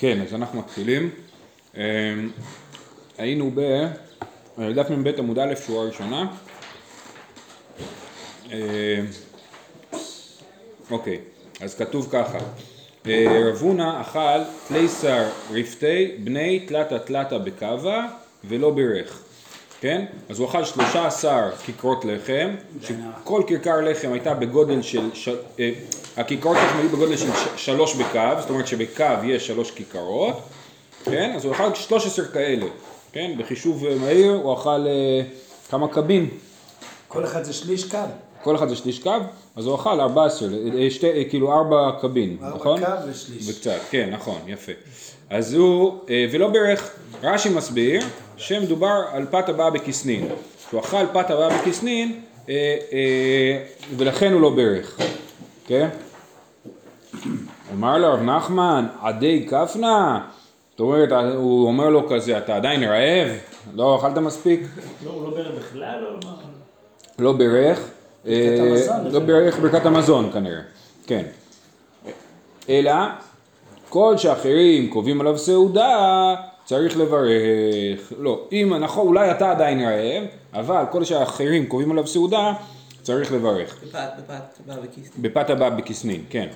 כן, אז אנחנו מתחילים. אמ, היינו בדף מ"ב עמוד א', שורה ראשונה. אמ, אוקיי, אז כתוב ככה: אה, רב הונא אכל תליסר רפתי בני תלתא תלתא בקווה ולא בירך. כן? אז הוא אכל 13 כיכרות לחם, שכל כיכר לחם הייתה בגודל של. אה, הכיכרות לחם היו בגודל של. שלוש בקו, זאת אומרת שבקו יש שלוש כיכרות, כן? אז הוא אכל 13 כאלה, כן? בחישוב מהיר הוא אכל אה, כמה קבין. כל אחד זה שליש קו. כל אחד זה שליש קו, אז הוא אכל 14, אה, שתי, אה, כאילו ארבע קבין, נכון? ארבע קו ושליש. וקצת, כן, נכון, יפה. אז הוא, אה, ולא בירך, רש"י מסביר שמדובר על פת הבאה בכסנין. שהוא אכל פת הבאה בכסנין, ולכן הוא לא בירך, כן? אמר לו רב נחמן, עדי כפנה? זאת אומרת, הוא אומר לו כזה, אתה עדיין רעב? לא אכלת מספיק? לא, הוא לא בירך בכלל, או מה? לא בירך, לא בירך ברכת המזון כנראה, כן. אלא כל שאחרים קובעים עליו סעודה, צריך לברך. לא, אם נכון, אולי אתה עדיין רעב, אבל כל שאחרים קובעים עליו סעודה, צריך לברך. בפת, הבא בכסנין, כן.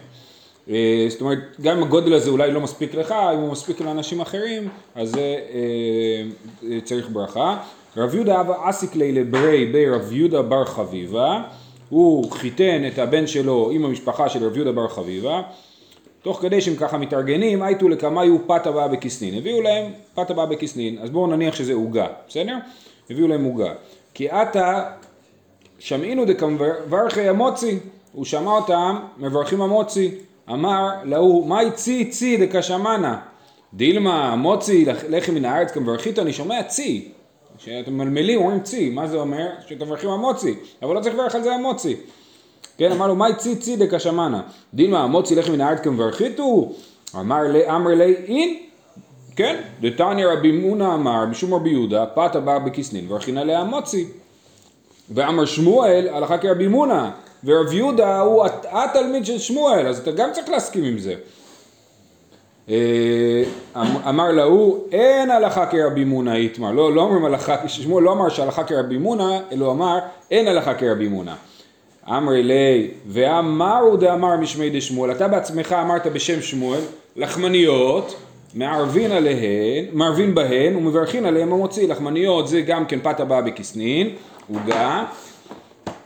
אה, זאת אומרת, גם אם הגודל הזה אולי לא מספיק לך, אם הוא מספיק לאנשים אחרים, אז זה אה, אה, צריך ברכה. רב יהודה אבא אסיק לי לברי ברב יהודה בר חביבה, הוא חיתן את הבן שלו עם המשפחה של רב יהודה בר חביבה, תוך כדי שהם ככה מתארגנים, הייתו לקמיו פת הבאה בכסנין, הביאו להם פת הבאה בכסנין, אז בואו נניח שזה עוגה, בסדר? הביאו להם עוגה. כי עתה שמעינו דקמברכי המוצי, הוא שמע אותם מברכים המוצי, אמר להוא, מאי צי צי דקשמנה, דילמה מוצי לחם מן הארץ כמברכית, אני שומע צי, כשאתם מלמלים אומרים צי, מה זה אומר? שאתם מברכים המוצי, אבל לא צריך לברך על זה המוצי. כן, אמר לו, מאי צי צי דקשמנה, דילמה המוצי לחם מן הארץ כמברכיתו, אמר לי, אמר לי, אין, כן, דתניא רבי מונא אמר, משום רבי יהודה, פת הבאה בכסנין, ברכין עליה המוצי. ואמר שמואל הלכה כרבי מונא, ורב יהודה הוא הת- התלמיד של שמואל, אז אתה גם צריך להסכים עם זה. אה, אמ- אמר להוא, אין הלכה כרבי מונא איתמר, לא, לא אומרים הלכה, שמואל לא אמר שהלכה כרבי מונא, אלא אמר אין הלכה כרבי מונא. אמרי לי, ואמרו דאמר משמי דשמואל, אתה בעצמך אמרת בשם שמואל, לחמניות, מערבין עליהן, מערבין בהן ומברכין עליהן המוציא, לחמניות זה גם כן פת הבאה בכסנין, עוגה,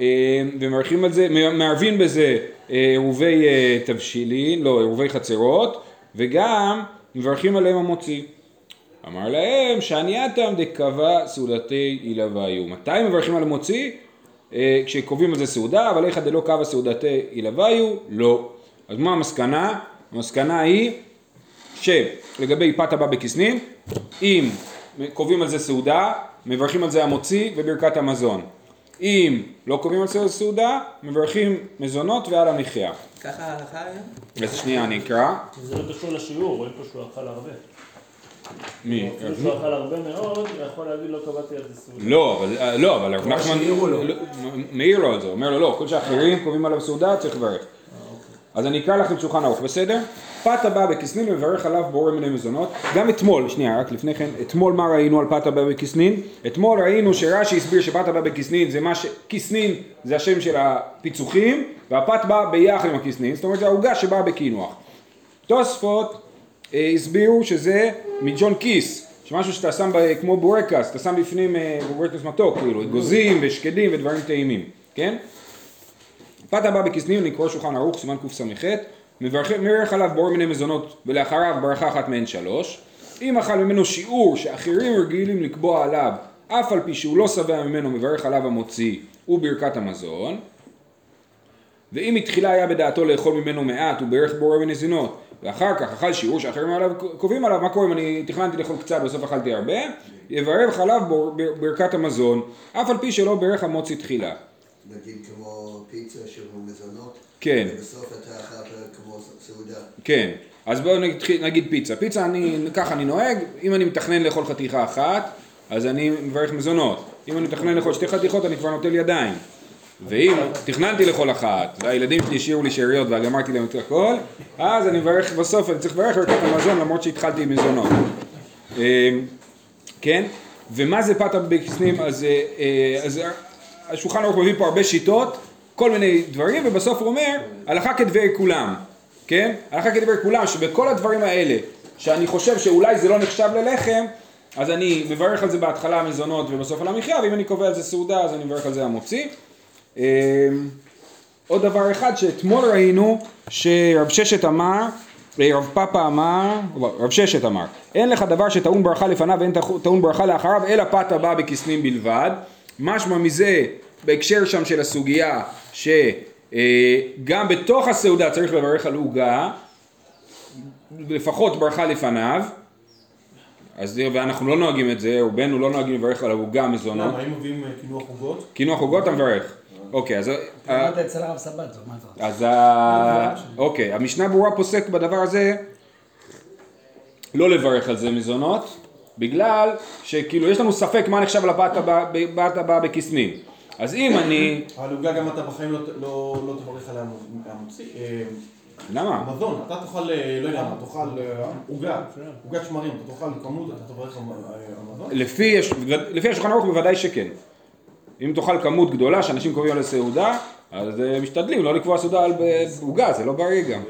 אה, ומברכים על זה, מערבין בזה אה, עירובי תבשילין, לא, עירובי חצרות, וגם מברכים עליהם המוציא. אמר להם, שענייתם דקבע סעודתי אילוויו. מתי מברכים על המוציא? אה, כשקובעים על זה סעודה, אבל איכא דלא קבע סעודתי אילוויו, לא. אז מה המסקנה? המסקנה היא שלגבי פת הבא בכסנין, אם קובעים על זה סעודה, מברכים על זה המוציא וברכת המזון. אם לא קובעים על זה סעודה, מברכים מזונות ועל המחיה. ככה ההלכה היה? אז שנייה אני אקרא. זה לא קשור לשיעור, רואים פה שהוא אכל הרבה. מי? אפילו שהוא אכל הרבה מאוד, הוא יכול להגיד לא קבעתי על זה סעודה. לא, אבל, אה, לא, אבל הרב נחמן. לא, מעיר לו על זה, אומר לו לא, כל שאחרים קובעים עליו סעודה צריך לברך. אז אני אקרא לכם שולחן ערוך, בסדר? פת הבא בכסנין מברך עליו בורא מיני מזונות. גם אתמול, שנייה, רק לפני כן, אתמול מה ראינו על פת הבא בכסנין? אתמול ראינו שרש"י הסביר שפת הבא בכסנין זה מה ש... כסנין זה השם של הפיצוחים, והפת באה ביחד עם הכסנין, זאת אומרת זה העוגה שבאה בקינוח. תוספות אה, הסבירו שזה מג'ון כיס, שמשהו שאתה שם ב, כמו בורקס, אתה שם בפנים אה, בורקס מתוק, כאילו, אגוזים ושקדים ודברים טעימים, כן? פת הבא בכסנין לקרוא שולחן ערוך, סימן קס"ח, מברך עליו בורא מיני מזונות ולאחריו ברכה אחת מהן שלוש. אם אכל ממנו שיעור שאחרים רגילים לקבוע עליו, אף על פי שהוא לא שבע ממנו מברך עליו המוציא וברכת המזון. ואם מתחילה היה בדעתו לאכול ממנו מעט וברך בורא מנזינות ואחר כך אכל שיעור שאחרים עליו קובעים עליו מה קורה אם אני תכננתי לאכול קצת בסוף אכלתי הרבה יברך עליו בור- בר- ברכת המזון אף על פי שלא ברך המוציא תחילה נגיד כמו פיצה שהוא מזונות, כן ובסוף אתה אכלת כמו סעודה. כן, אז בואו נתחיל- נגיד פיצה. פיצה אני, ככה אני נוהג, אם אני מתכנן לאכול חתיכה אחת, אז אני מברך מזונות. אם אני מתכנן לאכול שתי חתיכות, אני כבר נוטל ידיים. ואם תכננתי לאכול אחת, והילדים שלי השאירו לי שאריות וגמרתי להם את הכל, אז אני מברך בסוף, אני צריך לברך ברכת המזון למרות שהתחלתי עם מזונות. אה, כן? ומה זה פת בכסנים? אז, אה, אה, אז השולחן ערוך מביא פה הרבה שיטות, כל מיני דברים, ובסוף הוא אומר, הלכה כדברי כולם, כן? הלכה כדברי כולם, שבכל הדברים האלה, שאני חושב שאולי זה לא נחשב ללחם, אז אני מברך על זה בהתחלה מזונות ובסוף על המחיה, ואם אני קובע על זה סעודה, אז אני מברך על זה המוציא. אה, עוד דבר אחד שאתמול ראינו שרב ששת אמר, אה, רב פאפה אמר, רב ששת אמר, אין לך דבר שטעון ברכה לפניו ואין טעון ברכה לאחריו אלא פת הבא בכסנים בלבד. משמע מזה בהקשר שם של הסוגיה שגם בתוך הסעודה צריך לברך על עוגה, לפחות ברכה לפניו, אז ואנחנו לא נוהגים את זה, רובנו לא נוהגים לברך על העוגה מזונות. למה, אם מביאים אה, קינוח עוגות? קינוח עוגות אתה מברך. אוקיי, אז... ה- למדת אצל הרב סבתו, מה אתה אז ה... אוקיי, המשנה ברורה פוסק בדבר הזה לא לברך על זה מזונות, בגלל שכאילו יש לנו ספק מה נחשב לבת הבאה בכסנים. אז אם אני... על עוגה גם אתה בחיים לא- לא לא תברך עליה המוציא. אה, למה? מזון, אתה תאכל, אה, לא יודע מה, תאכל אה, עוגה, עוגת שמרים, אתה תאכל כמות, אתה תברך על המזון. לפי, יש- לפי השולחן ערוך בוודאי שכן. אם תאכל כמות גדולה שאנשים קובעים על הסעודה, אז משתדלים לא לקבוע סעודה על עוגה, זה לא בריא גם.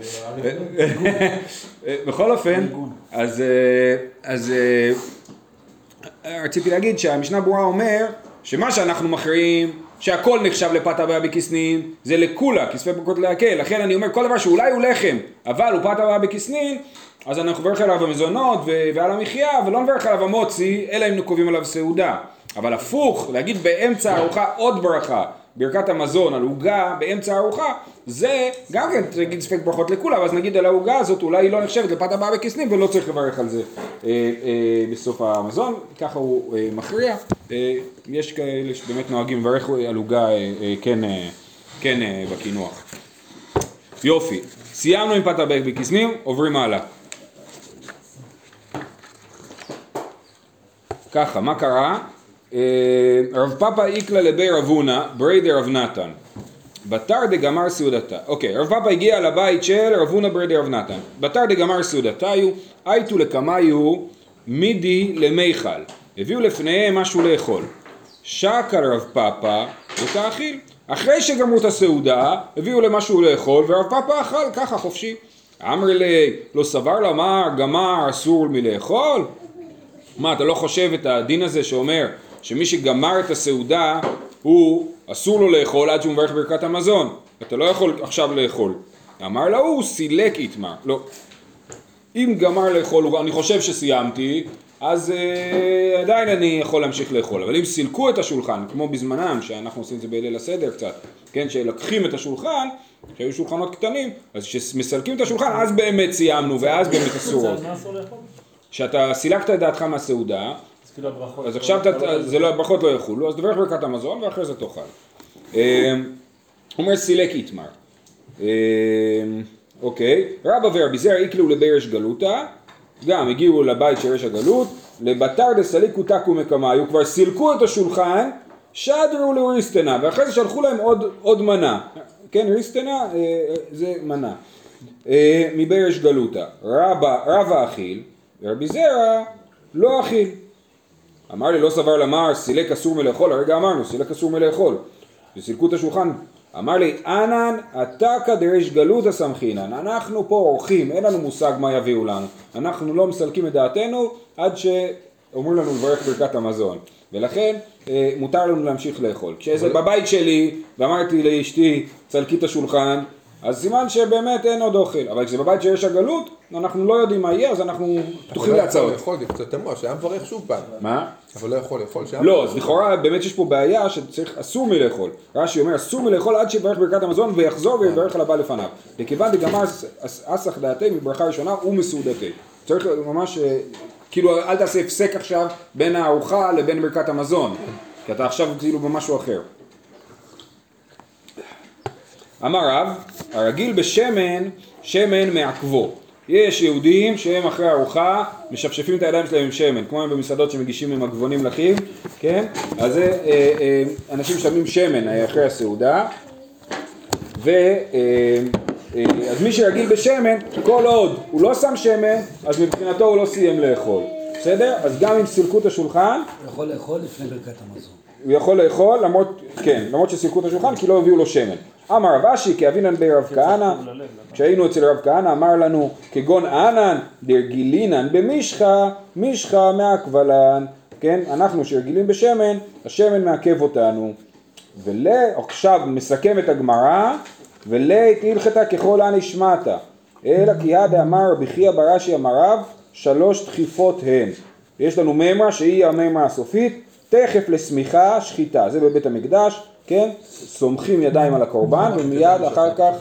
בכל אופן, אז, רציתי להגיד שהמשנה ברורה אומר שמה שאנחנו מכריעים שהכל נחשב לפת הבאה בכסנין זה לקולה, כספי ברכות להקל, לכן אני אומר כל דבר שאולי הוא לחם אבל הוא פת הבאה בכסנין אז אנחנו נברך עליו המזונות ו- ועל המחיה ולא נברך עליו המוצי אלא אם קובעים עליו סעודה. אבל הפוך, להגיד באמצע הארוחה עוד ברכה ברכת המזון על עוגה באמצע הארוחה זה גם כן תגיד ספק ברכות לכולם אז נגיד על העוגה הזאת אולי היא לא נחשבת לפת הבאה בכסנין ולא צריך לברך על זה. אה, אה, בסוף המזון ככה הוא אה, מכריע. אה, יש כאלה שבאמת נוהגים לברך על עוגה אה, אה, כן, אה, כן אה, בקינוח. יופי. סיימנו עם פת הבאה בכסנין עוברים הלאה. ככה, מה קרה? אה, רב פאפא איקלה לבי רב הונא, ברי דרב נתן. בתר דגמר סעודתה. אוקיי, רב פאפא הגיע לבית של רב הונא ברי דרב נתן. בתר דגמר סעודתיו, הייתו לקמיו מידי למיכל. הביאו לפניהם משהו לאכול. שקל רב פאפא ותאכיל. אחרי שגמרו את הסעודה, הביאו להם משהו לאכול, ורב פאפא אכל ככה חופשי. אמר לי, לא סבר לומר גמר אסור מלאכול? מה, אתה לא חושב את הדין הזה שאומר שמי שגמר את הסעודה, הוא אסור לו לאכול עד שהוא מברך ברכת המזון. אתה לא יכול עכשיו לאכול. אמר לה הוא סילק איתמר. לא. אם גמר לאכול, אני חושב שסיימתי, אז אה, עדיין אני יכול להמשיך לאכול. אבל אם סילקו את השולחן, כמו בזמנם, שאנחנו עושים את זה בליל הסדר קצת, כן, שלוקחים את השולחן, שהיו שולחנות קטנים, אז כשמסלקים את השולחן, אז באמת סיימנו, ואז באמת אסור. כשאתה סילקת את דעתך מהסעודה, כאילו הברכות. אז עכשיו אתה, זה לא, הברכות לא יחולו, אז תברך ברכת המזון ואחרי זה תאכל. אה, אומר סילק איתמר. אה, אוקיי, רבא ורבי זרע איקלו לבירש גלותא, גם הגיעו לבית של רש הגלות, לבתר דסליקו תקו מקמיו, כבר סילקו את השולחן, שדרו לריסטנה, ואחרי זה שלחו להם עוד, עוד מנה. כן, ריסטנה אה, זה מנה. אה, מבירש גלותא. רבא, אכיל, ורבי זרע לא אכיל. אמר לי לא סבר למר סילק אסור מלאכול, הרגע אמרנו סילק אסור מלאכול. וסילקו את השולחן. אמר לי אנן עתקא דריש גלותא סמכינן אנחנו פה אורחים אין לנו מושג מה יביאו לנו. אנחנו לא מסלקים את דעתנו עד שאומרים לנו לברך ברכת המזון. ולכן אה, מותר לנו להמשיך לאכול. כשזה בבית שלי ואמרתי לאשתי צלקי את השולחן אז סימן שבאמת אין עוד אוכל אבל כשזה בבית שיש הגלות אנחנו לא יודעים מה יהיה אז אנחנו פתוחים אבל לא להצעות יכול לאכול, זה קצת תמוה, שהיה מברך שוב פעם. מה? אבל לא יכול לאכול שם. לא, אז לכאורה באמת יש פה בעיה שצריך, אסור מלאכול. רש"י אומר אסור מלאכול עד שיברך ברכת המזון ויחזור ויברך על הבא לפניו. לכיוון דגמר אסך דעתי מברכה ראשונה ומסעודתי. צריך ממש, אה, כאילו אל תעשה הפסק עכשיו בין הארוחה לבין ברכת המזון. כי אתה עכשיו כאילו במשהו אחר. אמר רב, הרגיל בשמן, שמן מעכבו. יש יהודים שהם אחרי ארוחה משפשפים את הידיים שלהם עם שמן, כמו הם במסעדות שמגישים עם הגבונים לחיב, כן? אז זה אה, אה, אנשים שמים שמן אה, אחרי הסעודה, ו... אה, אה, אז מי שרגיל בשמן, כל עוד הוא לא שם שמן, אז מבחינתו הוא לא סיים לאכול, בסדר? אז גם אם סילקו את השולחן, הוא יכול לאכול לפני ברכת המזון. הוא יכול לאכול, למרות, כן, למרות שסילקו את השולחן, כי לא הביאו לו שמן. אמר רב אשי, כאבינן ברב כהנא, כשהיינו אצל רב כהנא, אמר לנו, כגון אנן, דרגילינן במישחה, מישחה מעכבלן, כן, אנחנו שרגילים בשמן, השמן מעכב אותנו. ול... עכשיו מסכם את הגמרא, ולית הלכתה ככל הנשמעת, אלא כי הדה אמר רבי חייא ברש"י אמר רב, שלוש דחיפות הן. יש לנו מימרה שהיא המימרה הסופית, תכף לשמיכה שחיטה, זה בבית המקדש, כן? סומכים ידיים על הקורבן ומיד אחר כך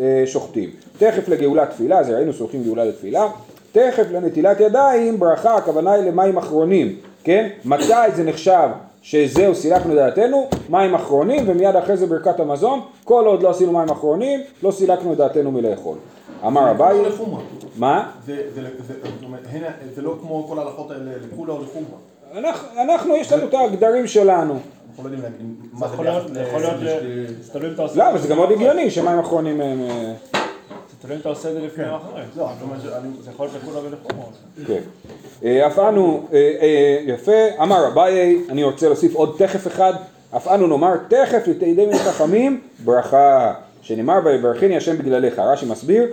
אה, שוחטים. תכף לגאולה תפילה, זה ראינו סומכים גאולה לתפילה. תכף לנטילת ידיים, ברכה, הכוונה היא למים אחרונים, כן? מתי זה נחשב שזהו סילקנו דעתנו? מים אחרונים ומיד אחרי זה ברכת המזון. כל עוד לא עשינו מים אחרונים, לא סילקנו דעתנו מלאכול. אמר אביי, לא. מה? זה- לא כמו כל ההלכות האלה לקולה או לחומרה. אנחנו, אנחנו יש לנו את הגדרים שלנו. אנחנו לא יודעים מה זה ביחס זה יכול להיות, זה תלוי אם אתה עושה... לא, אבל זה גם מאוד הגיוני שמים אחרונים הם... אה, זה תלוי אם אתה עושה את זה לפני או אחרי. לא. זה יכול להיות לכולה ולחומרה. כן. אה, אף אנו, אה, יפה, אמר אביי, אני רוצה להוסיף עוד תכף אחד, אף אנו נאמר תכף לתלמידי מן חכמים ברכה, שנאמר ויברכני השם בגללך, רש"י מסביר,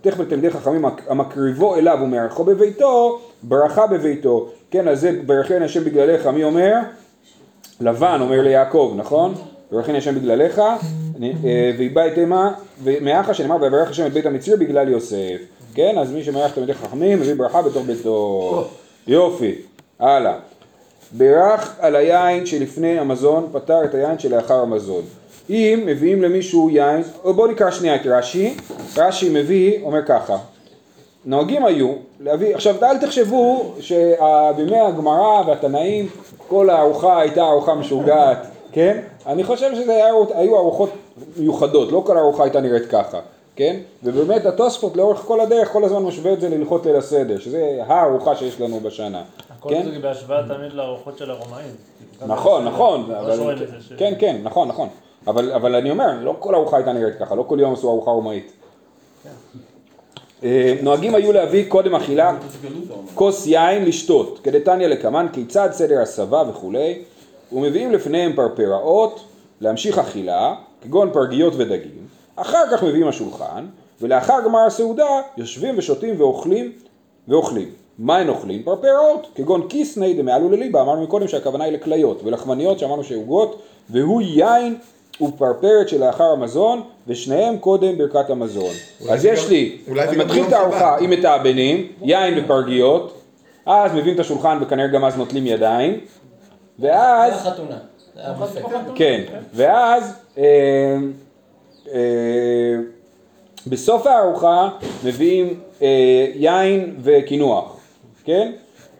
תכף לתלמידי חכמים המקריבו אליו ומארחו בביתו, ברכה בביתו, כן, אז זה ברכני השם בגללך, מי אומר? לבן אומר ליעקב, נכון? ברכני השם בגללך, אה, ויבא את אמה, ומאחה שנאמר ויברך השם את בית המצרי בגלל יוסף, כן? אז מי שמארח תלמידי חכמים מביא ברכה בתוך ביתו. יופי, הלאה. בירך על היין שלפני המזון, פתר את היין שלאחר המזון. אם מביאים למישהו יין, או בואו נקרא שנייה את רש"י, רש"י מביא, אומר ככה, נוהגים היו להביא, עכשיו אל תחשבו שבימי הגמרא והתנאים כל הארוחה הייתה ארוחה משוגעת, כן? אני חושב שזה היה, היו ארוחות מיוחדות, לא כל הארוחה הייתה נראית ככה, כן? ובאמת התוספות לאורך כל הדרך כל הזמן משווה את זה להלכות ליל הסדר, שזה הארוחה שיש לנו בשנה, הכל כן? זה בהשוואה תמיד לארוחות של הרומאים. נכון, נכון, אבל, כן, כן, נכון, נכון, אבל, אבל אני אומר, לא כל ארוחה הייתה נראית ככה, לא כל יום עשו ארוחה רומאית. אה, נוהגים היו להביא קודם אכילה כוס יין לשתות, כדתניא לקמן, כיצד סדר הסבה וכולי, ומביאים לפניהם פרפראות, להמשיך אכילה, כגון פרגיות ודגים, אחר כך מביאים השולחן, ולאחר גמר הסעודה יושבים ושותים ואוכלים ואוכלים. מה הן אוכלים? פרפראות, כגון כיסני דמעלו לליבה, אמרנו מקודם שהכוונה היא לכליות, ולחמניות שאמרנו שעוגות, והוא יין ופרפרת שלאחר המזון, ושניהם קודם ברכת המזון. אז יש גם- לי, אני מתחיל את הארוחה. עם מטעבנים, יין ופרגיות, אז מביאים את השולחן וכנראה גם אז נוטלים ידיים, ואז, זה החתונה. כן, ואז אה, אה, בסוף הארוחה מביאים אה, יין וקינוח, כן?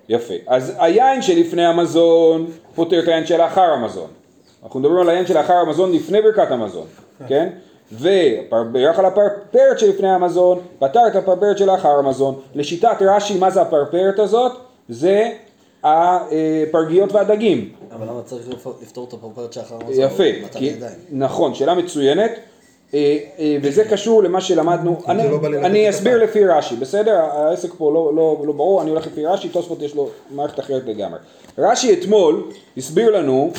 יפה. אז היין שלפני המזון פותר את היין שלאחר המזון. אנחנו מדברים על היין שלאחר המזון לפני ברכת המזון, כן? ובירך על הפרפרת שלפני המזון, פתר את הפרפרת שלאחר המזון. לשיטת רש"י, מה זה הפרפרת הזאת? זה הפרגיות והדגים. אבל למה צריך לפ- לפתור את הפרפרת שאחר המזון? יפה, כי. נכון, שאלה מצוינת, וזה קשור למה שלמדנו, אני, לא אני אסביר לפי רש"י, בסדר? העסק פה לא, לא, לא ברור, אני הולך לפי רש"י, תוספות יש לו מערכת אחרת לגמרי. רש"י אתמול הסביר לנו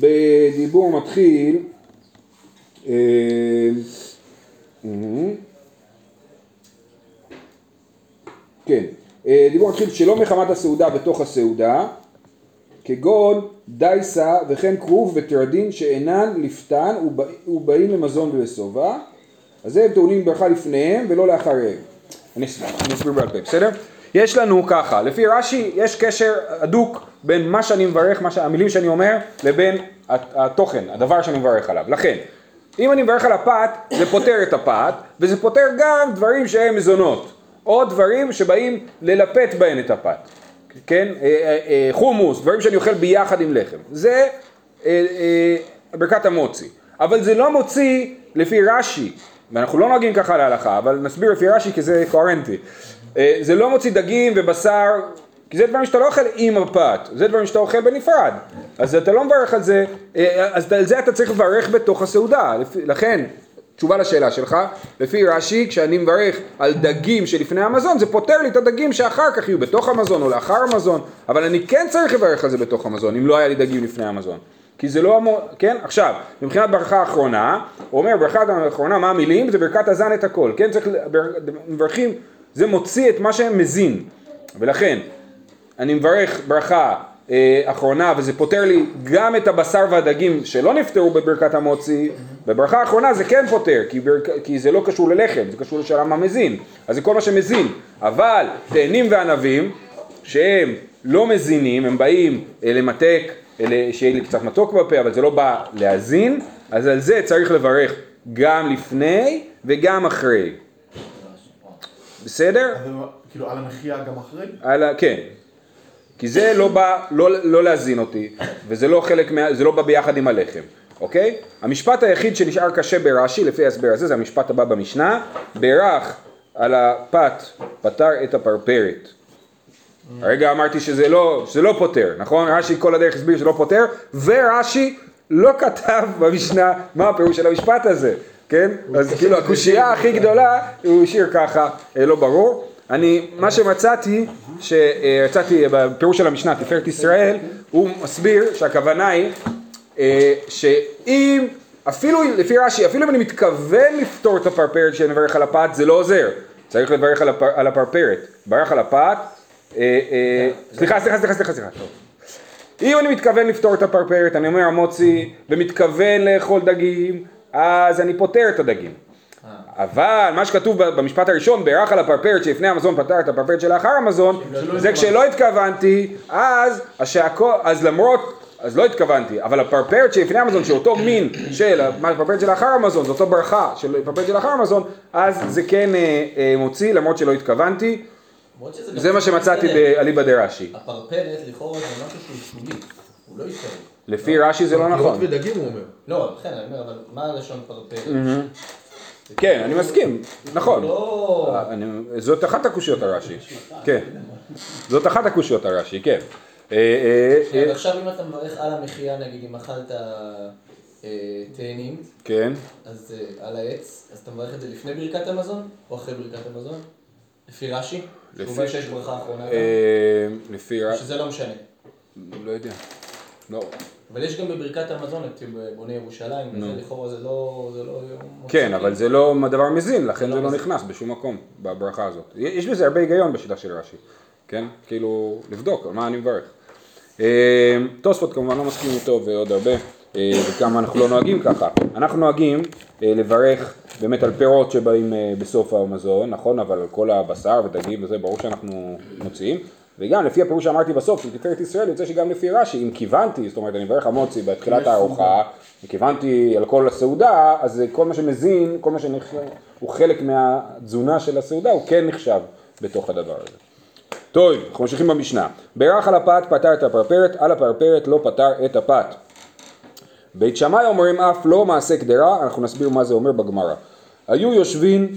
בדיבור מתחיל, אה. כן, אה, דיבור מתחיל שלא מחמת הסעודה בתוך הסעודה, כגון דייסה וכן כרוב וטרדין שאינן לפתן ובא- ובאים למזון ולשובע, אז הם טעונים ברכה לפניהם ולא לאחריהם. אני אס- אני אסביר בעל פה, בסדר? יש לנו ככה, לפי רש"י יש קשר הדוק בין מה שאני מברך, מה ש- המילים שאני אומר, לבין הת- התוכן, הדבר שאני מברך עליו. לכן, אם אני מברך על הפת, זה פותר את הפת, וזה פותר גם דברים שהם מזונות, או דברים שבאים ללפת בהן את הפת. כן, אה, אה, אה, חומוס, דברים שאני אוכל ביחד עם לחם, זה ברכת המוצי, אבל זה לא מוציא לפי רש"י, ואנחנו לא נוהגים ככה להלכה, אבל נסביר לפי רש"י כי זה קוהרנטי. זה לא מוציא דגים ובשר, כי זה דברים שאתה לא אוכל עם הפת, זה דברים שאתה אוכל בנפרד. אז אתה לא מברך על זה, אז על זה אתה צריך לברך בתוך הסעודה. לכן, תשובה לשאלה שלך, לפי רש"י, כשאני מברך על דגים שלפני המזון, זה פותר לי את הדגים שאחר כך יהיו בתוך המזון או לאחר המזון, אבל אני כן צריך לברך על זה בתוך המזון, אם לא היה לי דגים לפני המזון. כי זה לא אמור, כן? עכשיו, מבחינת ברכה האחרונה, הוא אומר ברכת האחרונה, מה המילים? זה ברכת הזן את הכל, כן? צריך, מברכים, זה מוציא את מה שמזין, ולכן, אני מברך ברכה אחרונה וזה פותר לי גם את הבשר והדגים שלא נפטרו בברכת המוציא, בברכה האחרונה זה כן פותר, כי, ברק, כי זה לא קשור ללחם, זה קשור לשאלה מה מזין, אז זה כל מה שמזין, אבל תאנים וענבים שהם לא מזינים, הם באים אה, למתק, אה, שיהיה לי קצת מתוק בפה, אבל זה לא בא להזין, אז על זה צריך לברך גם לפני וגם אחרי, בסדר? כאילו על המחיה גם אחרי? על ה... כן. כי זה לא בא, לא, לא להזין אותי, וזה לא חלק מה... זה לא בא ביחד עם הלחם, אוקיי? המשפט היחיד שנשאר קשה ברש"י, לפי ההסבר הזה, זה המשפט הבא במשנה, ברך על הפת פתר את הפרפרת. הרגע אמרתי שזה לא, שזה לא פותר, נכון? רש"י כל הדרך הסביר שזה לא פותר, ורש"י לא כתב במשנה מה הפירוש של המשפט הזה, כן? אז כאילו הקושייה הכי גדולה הוא השאיר ככה, אה, לא ברור. אני, מה שמצאתי, שיצאתי בפירוש של המשנה, תפארת ישראל, הוא מסביר שהכוונה היא אה, שאם, אפילו לפי רש"י, אפילו אם אני מתכוון לפתור את הפרפרת שאני מברך על הפת, זה לא עוזר. צריך לברך על, הפ, על הפרפרת. ברך על הפת, אה, אה, סליחה, סליחה, סליחה, סליחה, סליחה. אם אני מתכוון לפתור את הפרפרת, אני אומר המוצי, ומתכוון לאכול דגים, אז אני פותר את הדגים. אבל מה שכתוב במשפט הראשון, בירך על הפרפרת שלפני המזון פתר את הפרפרת שלאחר המזון, זה כשלא התכוונתי, אז, השעקו, אז למרות, אז לא התכוונתי, אבל הפרפרת שלפני המזון, שאותו מין של הפרפרת שלאחר המזון, זו אותו ברכה של הפרפרת שלאחר המזון, אז זה כן אה, אה, מוציא למרות שלא התכוונתי, זה מה שמצאתי. באליבא דרש"י. הפרפרת לכאורה זה משהו שהוא שולי, הוא לא יתקרב. לפי רש"י זה לא פירות נכון. ודגים הוא אומר. לא, לכן אני אומר, אבל מה הלשון פרפרת? כן, אני מסכים, נכון. לא... זאת אחת הקושיות הרש"י, כן. זאת אחת הקושיות הרש"י, כן. אה, אה, אה, עכשיו אם אתה מברך על המחיה, נגיד אם אכלת תאנים, כן. אז על העץ, אז אתה מברך את זה לפני ברכת המזון, או אחרי ברכת המזון? לפי רש"י? לפי- שיש ברכה אחרונה לפי רש"י, שזה לא משנה. לא יודע. לא. אבל יש גם בברכת המזון את בוני ירושלים, וזה לכאורה זה לא... זה לא כן, אבל זה לא דבר מזין, לכן לא זה לא. נכנס בשום מקום בברכה הזאת. יש בזה הרבה היגיון בשיטה של רש"י, כן? כאילו, לבדוק על מה אני מברך. אה, תוספות כמובן לא מסכים איתו ועוד הרבה, אה, וכמה אנחנו לא נוהגים ככה. אנחנו נוהגים אה, לברך באמת על פירות שבאים בסוף המזון, נכון? אבל על כל הבשר ודגים וזה, ברור שאנחנו מוציאים. וגם לפי הפירוש שאמרתי בסוף של תפארת ישראל, יוצא שגם לפי רש"י, אם כיוונתי, זאת אומרת אני מברך המוצי בתחילת הארוחה, אם כיוונתי על כל הסעודה, אז כל מה שמזין, כל מה שהוא חלק מהתזונה של הסעודה, הוא כן נחשב בתוך הדבר הזה. טוב, אנחנו ממשיכים במשנה. בירך על הפת פתר את הפרפרת, על הפרפרת לא פתר את הפת. בית שמאי אומרים אף לא מעשה קדרה, אנחנו נסביר מה זה אומר בגמרא. היו יושבים,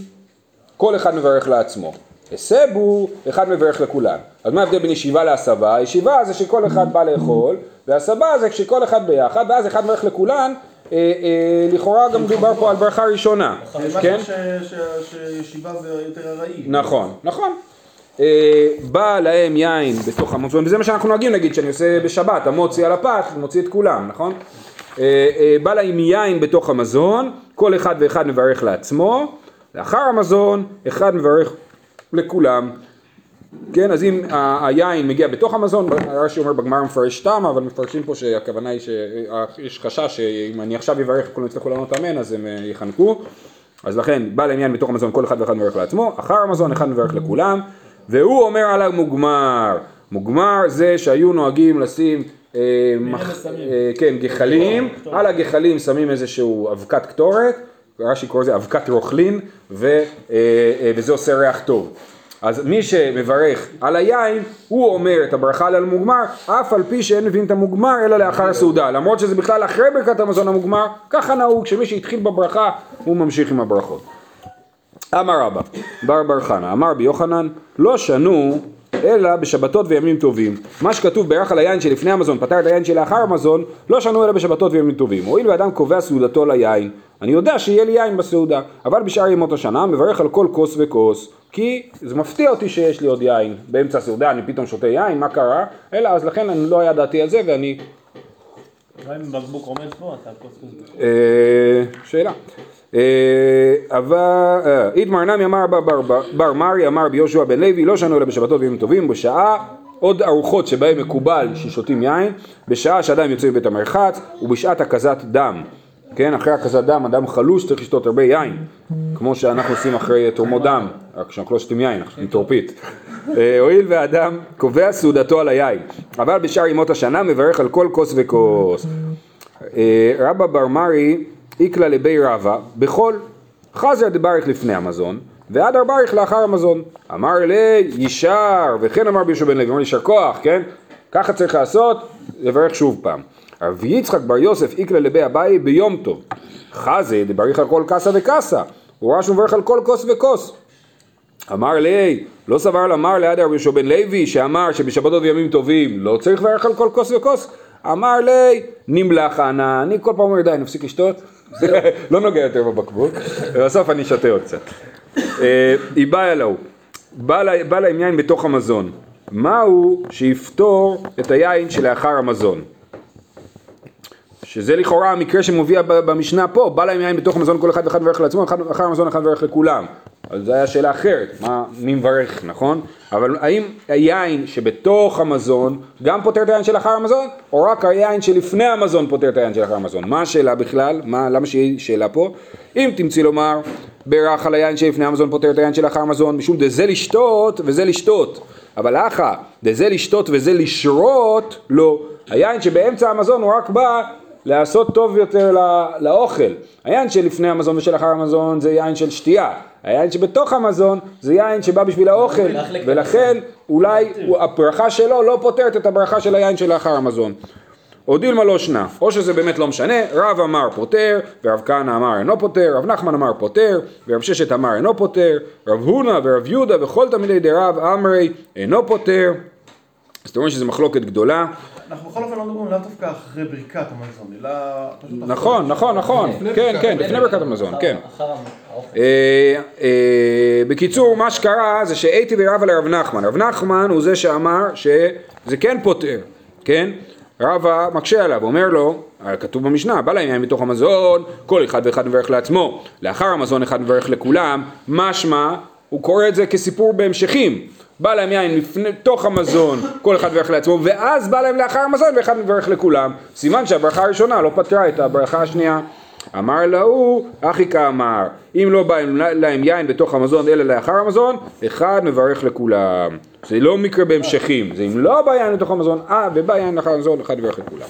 כל אחד מברך לעצמו. הסבו, אחד מברך לכולם. אז מה ההבדל בין ישיבה להסבה? ישיבה זה שכל אחד בא לאכול, והסבה זה כשכל אחד ביחד, ואז אחד מברך לכולן, אה, אה, לכאורה גם דובר פה על ברכה ראשונה, כן? שישיבה זה יותר ארעי. נכון, נכון. אה, בא להם יין בתוך המזון, וזה מה שאנחנו נוהגים להגיד שאני עושה בשבת, המוציא על הפת, מוציא את כולם, נכון? אה, אה, בא להם יין בתוך המזון, כל אחד ואחד מברך לעצמו, לאחר המזון, אחד מברך לכולם. כן, אז אם היין מגיע בתוך המזון, רש"י אומר בגמרא מפרש טעם, אבל מפרשים פה שהכוונה היא שיש חשש שאם אני עכשיו אברך כולם יצטרכו לענות אמן, אז הם אה, יחנקו. אז לכן, בא לעניין בתוך המזון, כל אחד ואחד מברך לעצמו, אחר המזון אחד מברך לכולם, והוא אומר על המוגמר. מוגמר זה שהיו נוהגים לשים, אה, מח... אה, כן, גחלים, על הגחלים שמים איזשהו אבקת קטורת, רש"י קורא לזה אבקת רוכלין, ו, אה, אה, וזה עושה ריח טוב. אז מי שמברך על היין, הוא אומר את הברכה על המוגמר, אף על פי שאין מבין את המוגמר, אלא לאחר הסעודה. למרות שזה בכלל אחרי ברכת המזון המוגמר, ככה נהוג, שמי שהתחיל בברכה, הוא ממשיך עם הברכות. אמר רבא, בר בר חנה, אמר רבי יוחנן, לא שנו אלא בשבתות וימים טובים. מה שכתוב בירך על היין שלפני המזון, פטר את היין שלאחר המזון, לא שנו אלא בשבתות וימים טובים. הואיל ואדם קובע סעודתו ליין, אני יודע שיהיה לי יין בסעודה, אבל בשאר ימות השנה מברך על כל כוס וכוס. כי זה מפתיע אותי שיש לי עוד יין באמצע הסעודה, אני פתאום שותה יין, מה קרה? אלא אז לכן אני לא ידעתי על זה ואני. אה, שאלה. אה, אבל, אה, איתמר נמי אמר בר- מרי אמר ביהושע בן לוי לא שנו אלא בשבתות וימים טובים בשעה עוד ארוחות שבהם מקובל ששותים יין בשעה שאדם יוצא מבית המרחץ ובשעת הקזת דם כן, אחרי הקזת דם, אדם חלוש צריך לשתות הרבה יין כמו שאנחנו עושים אחרי תרומות דם רק שאנחנו לא שותים יין, אנחנו טורפית. אה, הואיל ואדם קובע סעודתו על היין אבל בשאר ימות השנה מברך על כל כוס וכוס. אה, רבא בר מרי איקלה לבי רבא בכל חזר דבריך לפני המזון ועד ארבריך לאחר המזון. אמר לי ישר. וכן אמר בישוע בן לוי אמר לי יישר כוח כן? ככה צריך לעשות לברך שוב פעם רבי יצחק בר יוסף איקלה לבי אביי ביום טוב חזה דבריך על כל קסה וקסה הוא ראה שהוא מברך על כל כוס וכוס. אמר לי, לא סבר למר ליד רבי יהושע בן לוי שאמר שבשבתות וימים טובים לא צריך לברך על כל כוס וכוס? אמר לי, נמלח אנא, אני כל פעם אומר די נפסיק לשתות, לא נוגע יותר בבקבוק, ובסוף אני שותה עוד קצת. אה, היא באה אלוהו, בא לה- להם יין בתוך המזון, מהו שיפתור את היין שלאחר המזון? שזה לכאורה המקרה שמופיע במשנה פה, בא להם יין בתוך המזון כל אחד ואחד מברך לעצמו, אחד אחר המזון אחד מברך לכולם. אז זו הייתה שאלה אחרת, מה, מי מברך, נכון? אבל האם היין שבתוך המזון גם פותר את היין שלאחר המזון, או רק היין שלפני המזון פותר את היין שלאחר המזון? מה השאלה בכלל? מה, למה שיהיה שאלה פה? אם תמצאי לומר, ברך על היין שלפני המזון פותר את היין שלאחר המזון, משום דזה לשתות וזה לשתות. אבל אחא, דזה לשתות וזה לשרות, לא. היין שבאמצע המזון הוא רק בא לעשות טוב יותר לא, לאוכל. היין שלפני המזון ושלאחר המזון זה יין של שתייה. היין שבתוך המזון זה יין שבא בשביל האוכל, ולכן אולי הברכה שלו לא פותרת את הברכה של היין שלאחר המזון. או דילמה לא שנה, או שזה באמת לא משנה, רב אמר פוטר, ורב כהנא אמר אינו פוטר, רב נחמן אמר פוטר, ורב ששת אמר אינו פוטר, רב הונא ורב יהודה וכל תלמידי דרב אמרי אינו פוטר. אז אתם רואים שזו מחלוקת גדולה. אנחנו בכל אופן לא מדברים לאו דווקא אחרי ברכת המזון, אלא פשוט אחרי. נכון, נכון, נכון, כן, כן, לפני ברכת המזון, כן. אה, אה, בקיצור, מה שקרה זה שהייתי ורבה לרב נחמן. רב נחמן הוא זה שאמר שזה כן פותר, כן? רבא מקשה עליו, אומר לו, כתוב במשנה, בא להם יין מתוך המזון, כל אחד ואחד מברך לעצמו, לאחר המזון אחד מברך לכולם, משמע, הוא קורא את זה כסיפור בהמשכים. בא להם יין לפני, תוך המזון, כל אחד מברך לעצמו, ואז בא להם לאחר המזון ואחד מברך לכולם. סימן שהברכה הראשונה לא פתרה את הברכה השנייה. אמר להוא, אחי כאמר, אם לא בא להם יין בתוך המזון אלא לאחר המזון, אחד מברך לכולם. זה לא מקרה בהמשכים, זה אם לא בא יין בתוך המזון, אה, ובא יין לאחר המזון, אחד מברך לכולם.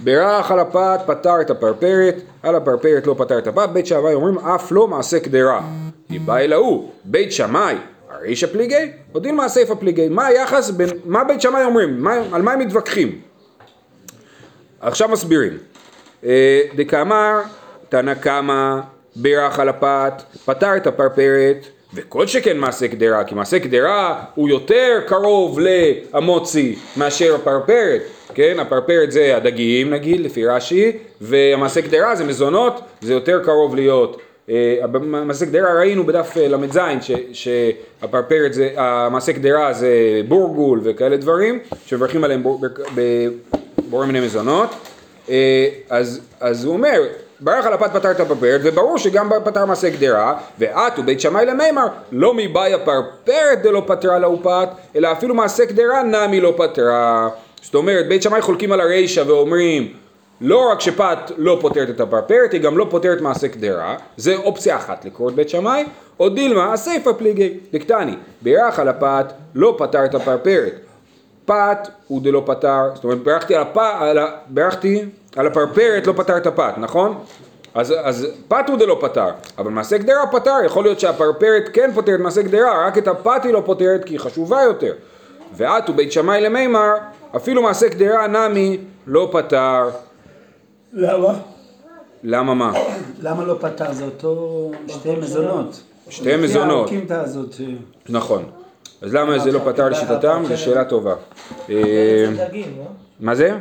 ברך על הפת פתר את הפרפרת, על הפרפרת לא פתר את הפת, בית שמאי אומרים אף לא מעשה קדרה. היא באה אל ההוא, בית שמאי, הרישא פליגי, או דילמה סיפא פליגי. מה היחס בין, מה בית שמאי אומרים? מה, על מה הם מתווכחים? עכשיו מסבירים. אה, דקאמר, תנא קמא, בירך על הפת, פתר את הפרפרת, וכל שכן מעשה קדרה, כי מעשה קדרה הוא יותר קרוב לאמוצי מאשר הפרפרת, כן? הפרפרת זה הדגים נגיד, לפי רש"י, והמעשה קדרה זה מזונות, זה יותר קרוב להיות אה, במעשה קדרה ראינו בדף אה, ל"ז שהפרפרת זה, המעשה קדרה זה בורגול וכאלה דברים שמברכים עליהם בורא מיני מזונות. אה, אז, אז הוא אומר ברך על הפת פתר את הפרפרת וברור שגם פתר מעשה קדרה ואת ובית שמאי למימר לא מבאי הפרפרת דלא פתרה לה ופת אלא אפילו מעשה קדרה נמי לא פתרה. זאת אומרת בית שמאי חולקים על הרישא ואומרים לא רק שפת לא פותרת את הפרפרת, היא גם לא פותרת מעשה קדרה, זה אופציה אחת לקרוא את בית שמאי, או דילמה, הסיפא פליגי, דקטני, בירך על הפת, לא פתר את הפרפרת. פת הוא דלא פתר, זאת אומרת, בירכתי על, הפ... על, ה... בירכתי על הפרפרת, לא פתר את הפת, נכון? אז, אז פת הוא דלא פתר, אבל מעשה קדרה פתר, יכול להיות שהפרפרת כן פותרת מעשה קדרה, רק את הפת היא לא פותרת כי היא חשובה יותר. ואת ובית שמאי למימר, אפילו מעשה קדרה נמי לא פתר. למה? למה מה? למה לא פתר? זה אותו שתי מזונות. שתי מזונות. לפי האוקימתא הזאת, ש- נכון. אז למה זה לא פתר לשיטתם? זו שאלה טובה. אה, לא? מה זה?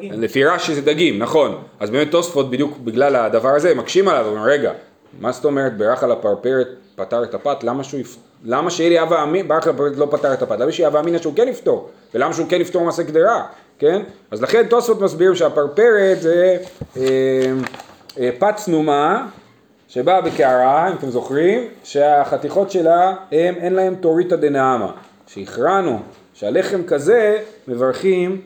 לפי רש"י זה דגים, נכון. אז באמת תוספות בדיוק בגלל הדבר הזה מקשים עליו, אומרים רגע, מה זאת אומרת ברח על הפרפרת פתר את הפת, למה שהוא יפ... למה שאלי אבא אמין, ברח על הפרפרת לא פתר את הפת, למה שאלי אבא אמינא שהוא כן יפתור, ולמה שהוא כן יפתור מעשה קדרה, כן? אז לכן תוספות מסבירים שהפרפרת זה אה, אה, פת צנומה שבאה בקערה, אם אתם זוכרים, שהחתיכות שלה הם, אין להם תוריתא דנעמה. שהכרענו שהלחם כזה מברכים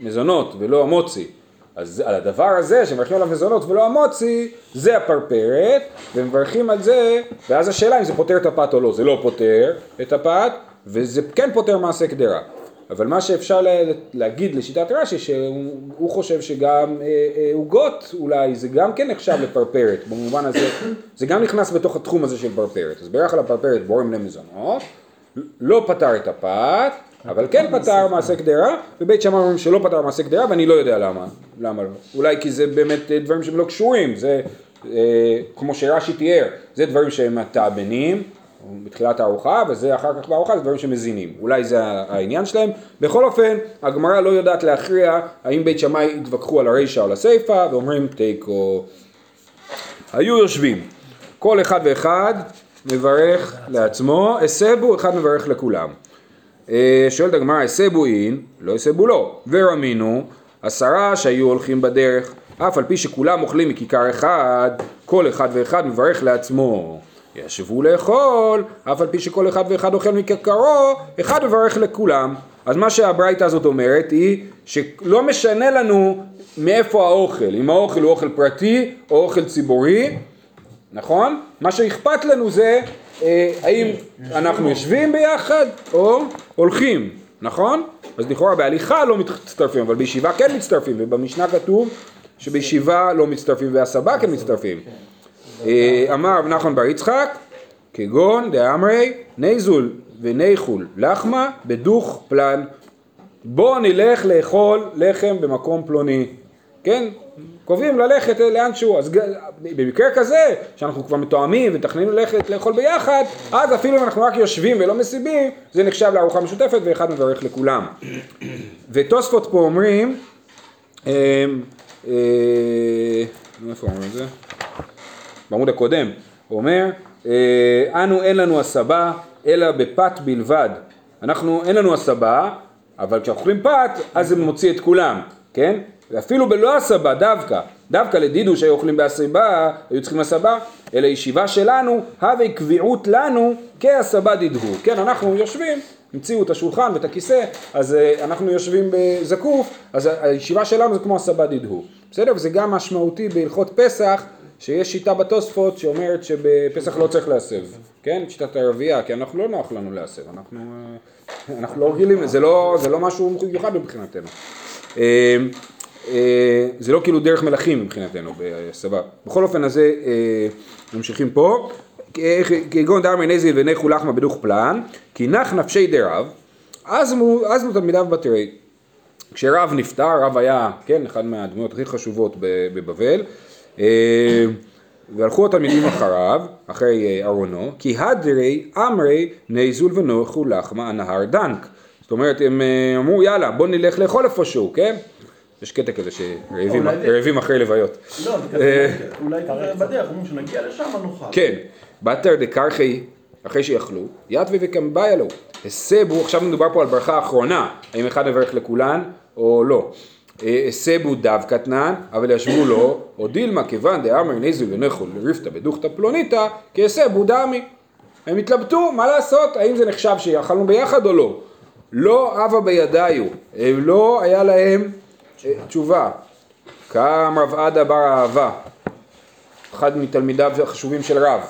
מזונות ולא המוצי. אז על הדבר הזה שמברכים עליו מזונות ולא המוצי, זה הפרפרת, ומברכים על זה, ואז השאלה אם זה פותר את הפת או לא. זה לא פותר את הפת, וזה כן פותר מעשה קדרה. אבל מה שאפשר לה- להגיד לשיטת רש"י, שהוא חושב שגם אה, אה, עוגות אולי, זה גם כן נחשב לפרפרת, במובן הזה, זה גם נכנס בתוך התחום הזה של פרפרת. אז בירך על הפרפרת בורם למזונות, לא פתר את הפת, אבל כן פתר מעשה קדרה, ובית שמאי אומרים שלא פתר מעשה קדרה, ואני לא יודע למה, למה לא. אולי כי זה באמת אה, דברים שהם לא קשורים, זה אה, כמו שרש"י תיאר, זה דברים שהם מתאבנים, בתחילת הארוחה, וזה אחר כך בארוחה, זה דברים שמזינים. אולי זה העניין שלהם. בכל אופן, הגמרא לא יודעת להכריע האם בית שמאי התווכחו על הרישא או על הסיפא, ואומרים תיקו. היו יושבים, כל אחד ואחד מברך לעצמו, הסבו, אחד מברך לכולם. אה, שואלת הגמרא, הסבו אין, לא הסבו לא, ורמינו, עשרה שהיו הולכים בדרך, אף על פי שכולם אוכלים מכיכר אחד, כל אחד ואחד מברך לעצמו. ישבו לאכול, אף על פי שכל אחד ואחד אוכל מכיכרו, אחד מברך לכולם. אז מה שהברייתא הזאת אומרת היא שלא משנה לנו מאיפה האוכל, אם האוכל הוא אוכל פרטי או אוכל ציבורי, נכון? מה שאכפת לנו זה אה, האם אנחנו יושבים ביחד או הולכים, נכון? אז לכאורה בהליכה לא מצטרפים, אבל בישיבה כן מצטרפים, ובמשנה כתוב שבישיבה לא מצטרפים והסבא כן מצטרפים. אה, אמר רב נחמן בר יצחק, כגון דאמרי ניזול וניחול לחמה בדוך פלן. בוא נלך לאכול לחם במקום פלוני, כן? קובעים ללכת לאנשהו, אז ג- במקרה כזה, שאנחנו כבר מתואמים ומתכננים ללכת לאכול ביחד, אז אפילו אם אנחנו רק יושבים ולא מסיבים, זה נחשב לארוחה משותפת ואחד מברך לכולם. ותוספות פה אומרים, אה, אה, איפה אומרים את זה? בעמוד הקודם, אומר, אה, אנו אין לנו הסבה אלא בפת בלבד. אנחנו, אין לנו הסבה, אבל כשאנחנו אוכלים פת, אז זה מוציא את כולם, כן? ואפילו בלא הסבה דווקא, דווקא לדידו שהיו אוכלים בהסבה, היו צריכים הסבה, אלא ישיבה שלנו, הווה קביעות לנו כהסבה דידהו. כן, אנחנו יושבים, המציאו את השולחן ואת הכיסא, אז אה, אנחנו יושבים בזקוף, אז הישיבה שלנו זה כמו הסבה דידהו. בסדר? וזה גם משמעותי בהלכות פסח, שיש שיטה בתוספות שאומרת שבפסח לא צריך להסב, כן? שיטת הרביעייה, כי אנחנו לא נוח לנו להסב, אנחנו, אה, אנחנו לא רגילים, זה לא, זה לא משהו מיוחד מבחינתנו. אה, אה, זה לא כאילו דרך מלכים מבחינתנו, בסבבה. בכל אופן, אז ממשיכים פה. כגון דרמי נזיל וניחו לחמה בדוך פלן, כי נח נפשי דרב, עזמו עזמו תלמידיו בתרי. כשרב נפטר, רב היה, כן, אחד מהדמויות הכי חשובות בבבל, והלכו התלמידים אחריו, אחרי אה, ארונו, כי הדרי אמרי נזול ונוחו לחמה הנהר דנק. זאת אומרת, הם אה, אמרו, יאללה, בוא נלך לאכול איפשהו, כן? יש קטע כזה שרעבים אחרי לוויות. לא, זה כזה, אולי בדרך, אומרים שנגיע לשם נאכל. כן, בתר דקרחי, אחרי שיאכלו, יתווה וקמביה לו. הסבו, עכשיו מדובר פה על ברכה אחרונה, האם אחד מברך לכולן או לא. אה, הסבו דווקא תנן, אבל ישבו לו, או דילמה כיוון דאמר נזו ונכו לריפתא בדוכתא פלוניתא, כהסבו דמי. הם התלבטו, מה לעשות, האם זה נחשב שאכלנו ביחד או לא. לא אבה בידיו, לא היה להם אה, תשובה. קם רב עדה בר אהבה, אחד מתלמידיו החשובים של רב.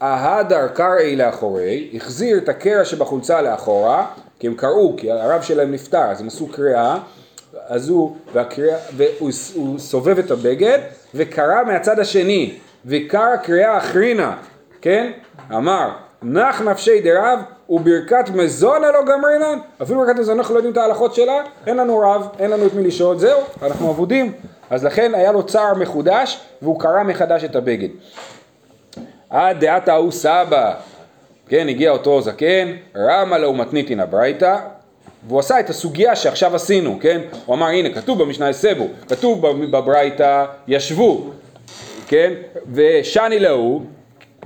ההדר קרעי לאחורי, החזיר את הקרע שבחולצה לאחורה, כי הם קראו, כי הרב שלהם נפטר, אז הם עשו קריאה, אז הוא, והקריאה, והוא הוא סובב את הבגד, וקרא מהצד השני, וקרא קריאה אחרינה, כן? אמר, נח נפשי דרב, וברכת מזון הלא גמרינן, אפילו ברכת מזון אנחנו לא יודעים את ההלכות שלה, אין לנו רב, אין לנו את מי לשאול, זהו, אנחנו אבודים. אז לכן היה לו צער מחודש, והוא קרא מחדש את הבגד. עד דעת ההוא סבא, כן, הגיע אותו זקן, רמה לו מתניתין הברייתא, והוא עשה את הסוגיה שעכשיו עשינו, כן? הוא אמר, הנה, כתוב במשנה יסבו, כתוב בברייתא ישבו, כן? ושני להוא,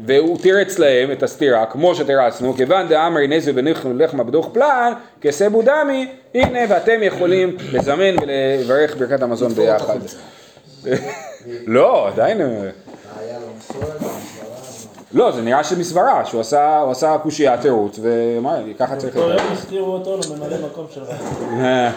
והוא תירץ להם את הסתירה, כמו שתירצנו, כיוון דאמרי נזל בניחנו לחמה בדוח פלן, כסבו דמי, הנה ואתם יכולים לזמן ולברך ברכת המזון ביחד. לא, עדיין... לא, זה נראה שמסברה, שהוא עשה, הוא עשה קושייה תירוץ, ואמר, ככה צריך לדעת. יום הסתירו אותו לממלא מקום שלך. אה,